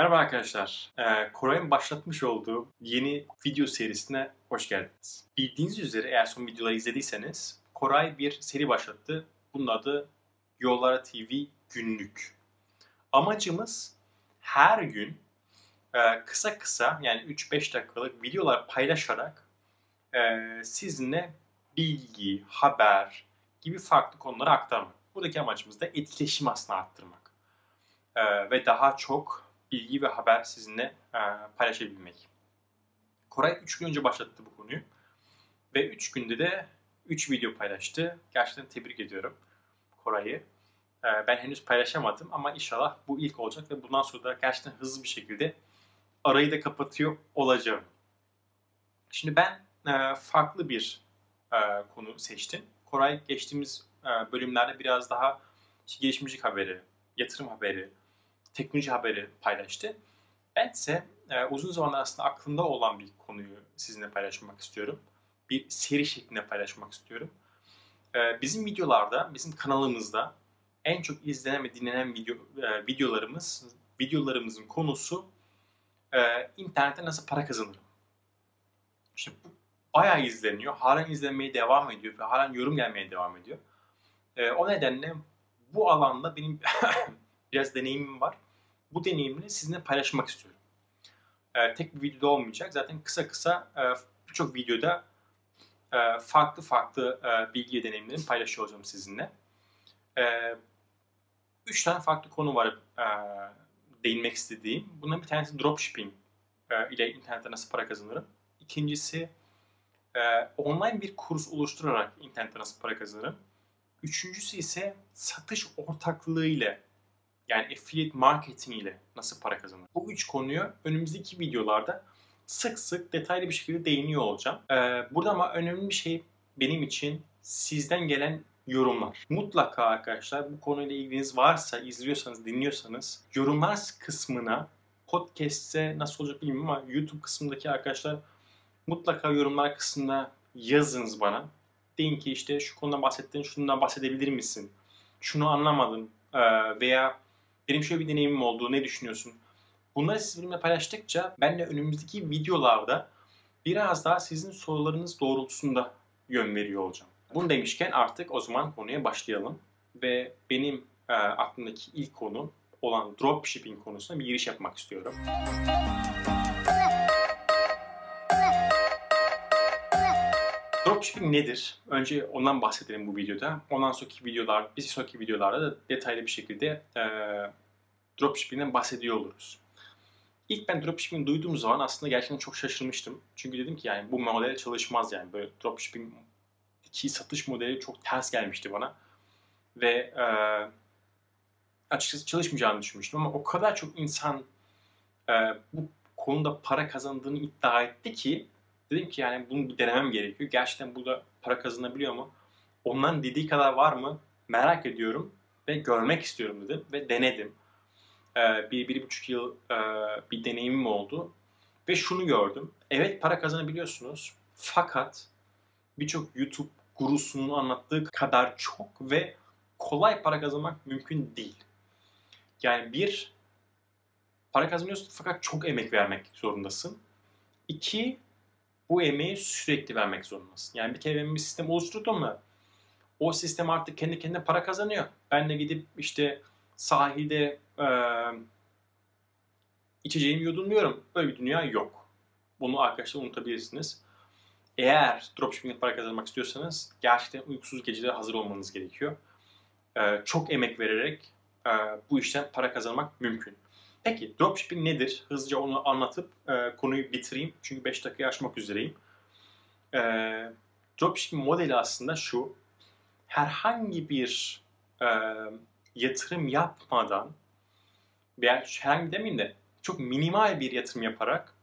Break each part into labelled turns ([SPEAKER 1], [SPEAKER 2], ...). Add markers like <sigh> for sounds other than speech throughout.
[SPEAKER 1] Merhaba arkadaşlar. Ee, Koray'ın başlatmış olduğu yeni video serisine hoş geldiniz. Bildiğiniz üzere eğer son videoları izlediyseniz Koray bir seri başlattı. Bunun adı Yollara TV Günlük. Amacımız her gün e, kısa kısa yani 3-5 dakikalık videolar paylaşarak e, sizinle bilgi, haber gibi farklı konuları aktarmak. Buradaki amacımız da etkileşim aslında arttırmak. E, ve daha çok bilgi ve haber sizinle e, paylaşabilmek. Koray 3 gün önce başlattı bu konuyu. Ve 3 günde de 3 video paylaştı. Gerçekten tebrik ediyorum Koray'ı. Ben henüz paylaşamadım ama inşallah bu ilk olacak ve bundan sonra da gerçekten hızlı bir şekilde arayı da kapatıyor olacağım. Şimdi ben farklı bir konu seçtim. Koray geçtiğimiz bölümlerde biraz daha gelişimcilik haberi, yatırım haberi, teknoloji haberi paylaştı. Ben ise e, uzun zamandır aslında aklımda olan bir konuyu sizinle paylaşmak istiyorum. Bir seri şeklinde paylaşmak istiyorum. E, bizim videolarda, bizim kanalımızda en çok izlenen ve dinlenen video, e, videolarımız, videolarımızın konusu e, internette nasıl para kazanırım. İşte bu bayağı izleniyor. Halen izlenmeye devam ediyor ve halen yorum gelmeye devam ediyor. E, o nedenle bu alanda benim <laughs> biraz deneyimim var. Bu deneyimini sizinle paylaşmak istiyorum. E, tek bir videoda olmayacak. Zaten kısa kısa e, birçok videoda e, farklı farklı e, bilgi deneyimlerimi paylaşıyor olacağım sizinle. E, üç tane farklı konu var e, değinmek istediğim. Bunların bir tanesi dropshipping e, ile internette nasıl para kazanırım. İkincisi e, online bir kurs oluşturarak internette nasıl para kazanırım. Üçüncüsü ise satış ortaklığı ile yani affiliate marketing ile nasıl para kazanır? Bu üç konuyu önümüzdeki videolarda sık sık detaylı bir şekilde değiniyor olacağım. Ee, burada ama önemli bir şey benim için sizden gelen yorumlar. Mutlaka arkadaşlar bu konuyla ilginiz varsa, izliyorsanız, dinliyorsanız yorumlar kısmına podcast'te nasıl olacak bilmiyorum ama YouTube kısmındaki arkadaşlar mutlaka yorumlar kısmında yazınız bana. Deyin ki işte şu konudan bahsettin, şundan bahsedebilir misin? Şunu anlamadım veya benim şöyle bir deneyimim oldu, ne düşünüyorsun? Bunları siz benimle paylaştıkça ben de önümüzdeki videolarda biraz daha sizin sorularınız doğrultusunda yön veriyor olacağım. Bunu demişken artık o zaman konuya başlayalım. Ve benim e, aklımdaki ilk konu olan dropshipping konusuna bir giriş yapmak istiyorum. Dropshipping nedir? Önce ondan bahsedelim bu videoda. Ondan sonraki videolar, bir sonraki videolarda da detaylı bir şekilde e, dropshipping'den bahsediyor oluruz. İlk ben dropshipping duyduğum zaman aslında gerçekten çok şaşırmıştım. Çünkü dedim ki yani bu model çalışmaz yani. Böyle dropshipping iki satış modeli çok ters gelmişti bana. Ve e, açıkçası çalışmayacağını düşünmüştüm ama o kadar çok insan e, bu konuda para kazandığını iddia etti ki dedim ki yani bunu bir denemem gerekiyor. Gerçekten burada para kazanabiliyor mu? Onların dediği kadar var mı? Merak ediyorum ve görmek istiyorum dedim ve denedim. Ee, bir, bir buçuk yıl e, bir deneyimim oldu. Ve şunu gördüm. Evet para kazanabiliyorsunuz. Fakat birçok YouTube gurusunun anlattığı kadar çok ve kolay para kazanmak mümkün değil. Yani bir, para kazanıyorsun fakat çok emek vermek zorundasın. İki, bu emeği sürekli vermek zorundasın. Yani bir kere bir sistem oluşturdum mu o sistem artık kendi kendine para kazanıyor. Ben de gidip işte sahilde e, içeceğimi yudumluyorum. Böyle bir dünya yok. Bunu arkadaşlar unutabilirsiniz. Eğer dropshipping para kazanmak istiyorsanız gerçekten uykusuz gecelere hazır olmanız gerekiyor. E, çok emek vererek e, bu işten para kazanmak mümkün. Peki dropshipping nedir? Hızlıca onu anlatıp e, konuyu bitireyim. Çünkü 5 dakikayı aşmak üzereyim. E, dropshipping modeli aslında şu. Herhangi bir e, yatırım yapmadan veya herhangi demeyeyim de çok minimal bir yatırım yaparak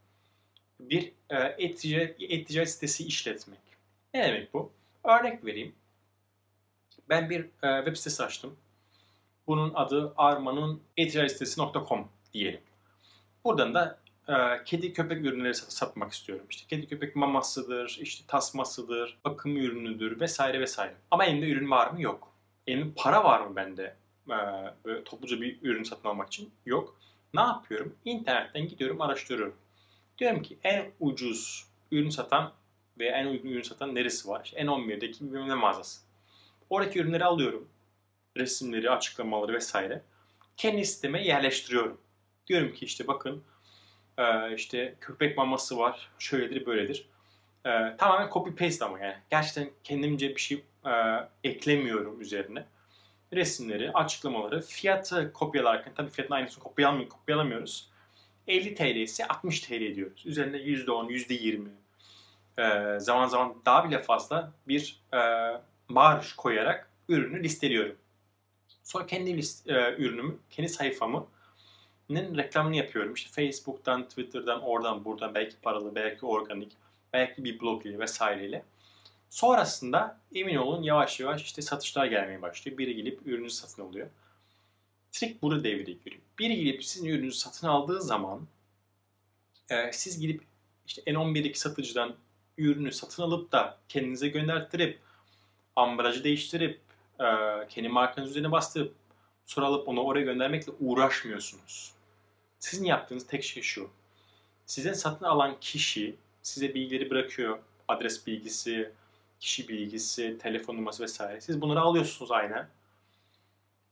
[SPEAKER 1] bir e, e-ticaret, e-ticaret sitesi işletmek. Ne demek bu? Örnek vereyim. Ben bir e, web sitesi açtım. Bunun adı armanın e-ticaretsitesi.com diyelim. Buradan da e, kedi köpek ürünleri sat- satmak istiyorum. İşte kedi köpek mamasıdır, işte tasmasıdır, bakım ürünüdür vesaire vesaire. Ama elimde ürün var mı? Yok. Elimde para var mı bende? e, böyle topluca bir ürün satın almak için yok. Ne yapıyorum? İnternetten gidiyorum araştırıyorum. Diyorum ki en ucuz ürün satan veya en uygun ürün satan neresi var? İşte N11'deki bir mağazası. Oradaki ürünleri alıyorum. Resimleri, açıklamaları vesaire. Kendi siteme yerleştiriyorum. Diyorum ki işte bakın işte köpek maması var. Şöyledir böyledir. Tamamen copy paste ama yani. Gerçekten kendimce bir şey eklemiyorum üzerine. Resimleri, açıklamaları, fiyatı kopyalarken tabii fiyatın aynısını kopyalamıyoruz. kopyalamıyoruz. 50 TL ise 60 TL diyoruz. Üzerine %10, %20, e, zaman zaman daha bile fazla bir e, koyarak ürünü listeliyorum. Sonra kendi list, e, ürünümü, kendi sayfamı reklamını yapıyorum. İşte Facebook'tan, Twitter'dan, oradan, buradan belki paralı, belki organik, belki bir blog ile vesaireyle. Sonrasında emin olun yavaş yavaş işte satışlar gelmeye başlıyor. Biri gelip ürünü satın alıyor. Trik burada devreye giriyor. Biri gelip sizin ürününüzü satın aldığı zaman e, siz gidip işte N11'deki satıcıdan ürünü satın alıp da kendinize gönderttirip ambalajı değiştirip e, kendi markanız üzerine bastırıp sonra alıp onu oraya göndermekle uğraşmıyorsunuz. Sizin yaptığınız tek şey şu. Size satın alan kişi size bilgileri bırakıyor. Adres bilgisi, kişi bilgisi, telefon numarası vesaire. Siz bunları alıyorsunuz aynen.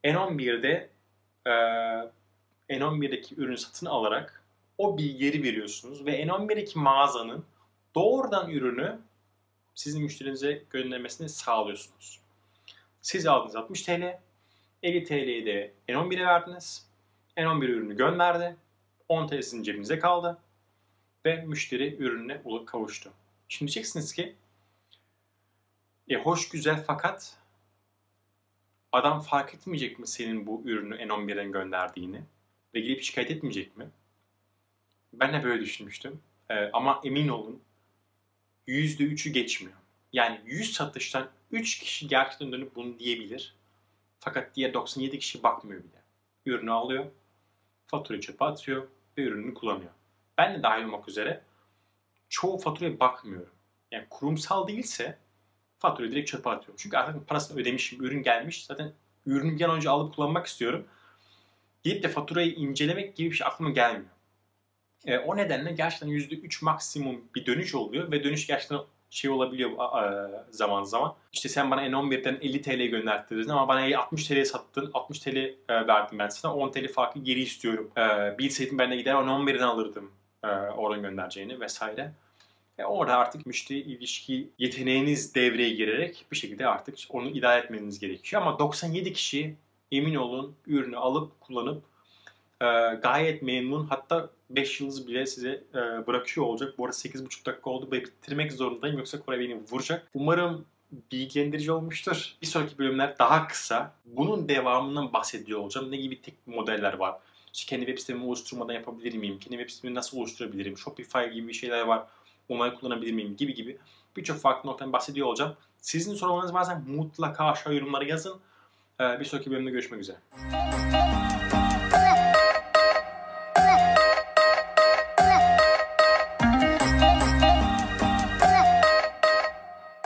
[SPEAKER 1] N11'de e, N11'deki ürünü satın alarak o bilgileri veriyorsunuz ve N11'deki mağazanın doğrudan ürünü sizin müşterinize göndermesini sağlıyorsunuz. Siz aldınız 60 TL, 50 TL'yi de N11'e verdiniz. N11 ürünü gönderdi. 10 TL sizin cebinize kaldı. Ve müşteri ürününe kavuştu. Şimdi diyeceksiniz ki e, hoş güzel fakat adam fark etmeyecek mi senin bu ürünü N11'den gönderdiğini? Ve gelip şikayet etmeyecek mi? Ben de böyle düşünmüştüm. E, ama emin olun %3'ü geçmiyor. Yani 100 satıştan 3 kişi gerçekten dönüp bunu diyebilir. Fakat diğer 97 kişi bakmıyor bile. Ürünü alıyor, faturayı çöpe atıyor ve ürününü kullanıyor. Ben de dahil olmak üzere çoğu faturaya bakmıyorum. Yani kurumsal değilse faturayı direkt çöpe atıyorum. Çünkü artık parasını ödemişim, ürün gelmiş. Zaten ürünü bir an önce alıp kullanmak istiyorum. Gidip de faturayı incelemek gibi bir şey aklıma gelmiyor. E, o nedenle gerçekten %3 maksimum bir dönüş oluyor ve dönüş gerçekten şey olabiliyor zaman zaman. İşte sen bana N11'den 50 TL gönderttirdin ama bana 60 TL sattın. 60 TL e, verdim ben sana. 10 TL farkı geri istiyorum. E, bilseydim ben de gider N11'den alırdım e, oradan göndereceğini vesaire. E orada artık müşteri ilişki yeteneğiniz devreye girerek bir şekilde artık onu idare etmeniz gerekiyor. Ama 97 kişi emin olun ürünü alıp kullanıp e, gayet memnun hatta 5 yıldız bile size e, bırakıyor olacak. Bu arada 8,5 dakika oldu ve bitirmek zorundayım yoksa Kore beni vuracak. Umarım bilgilendirici olmuştur. Bir sonraki bölümler daha kısa. Bunun devamından bahsediyor olacağım. Ne gibi tek modeller var? İşte kendi web sitemi oluşturmadan yapabilir miyim? Kendi web sitemi nasıl oluşturabilirim? Shopify gibi bir şeyler var. Onları kullanabilir miyim? Gibi gibi birçok farklı noktadan bahsediyor olacağım. Sizin sorularınız varsa mutlaka aşağı yorumlara yazın. Ee, bir sonraki bölümde görüşmek üzere.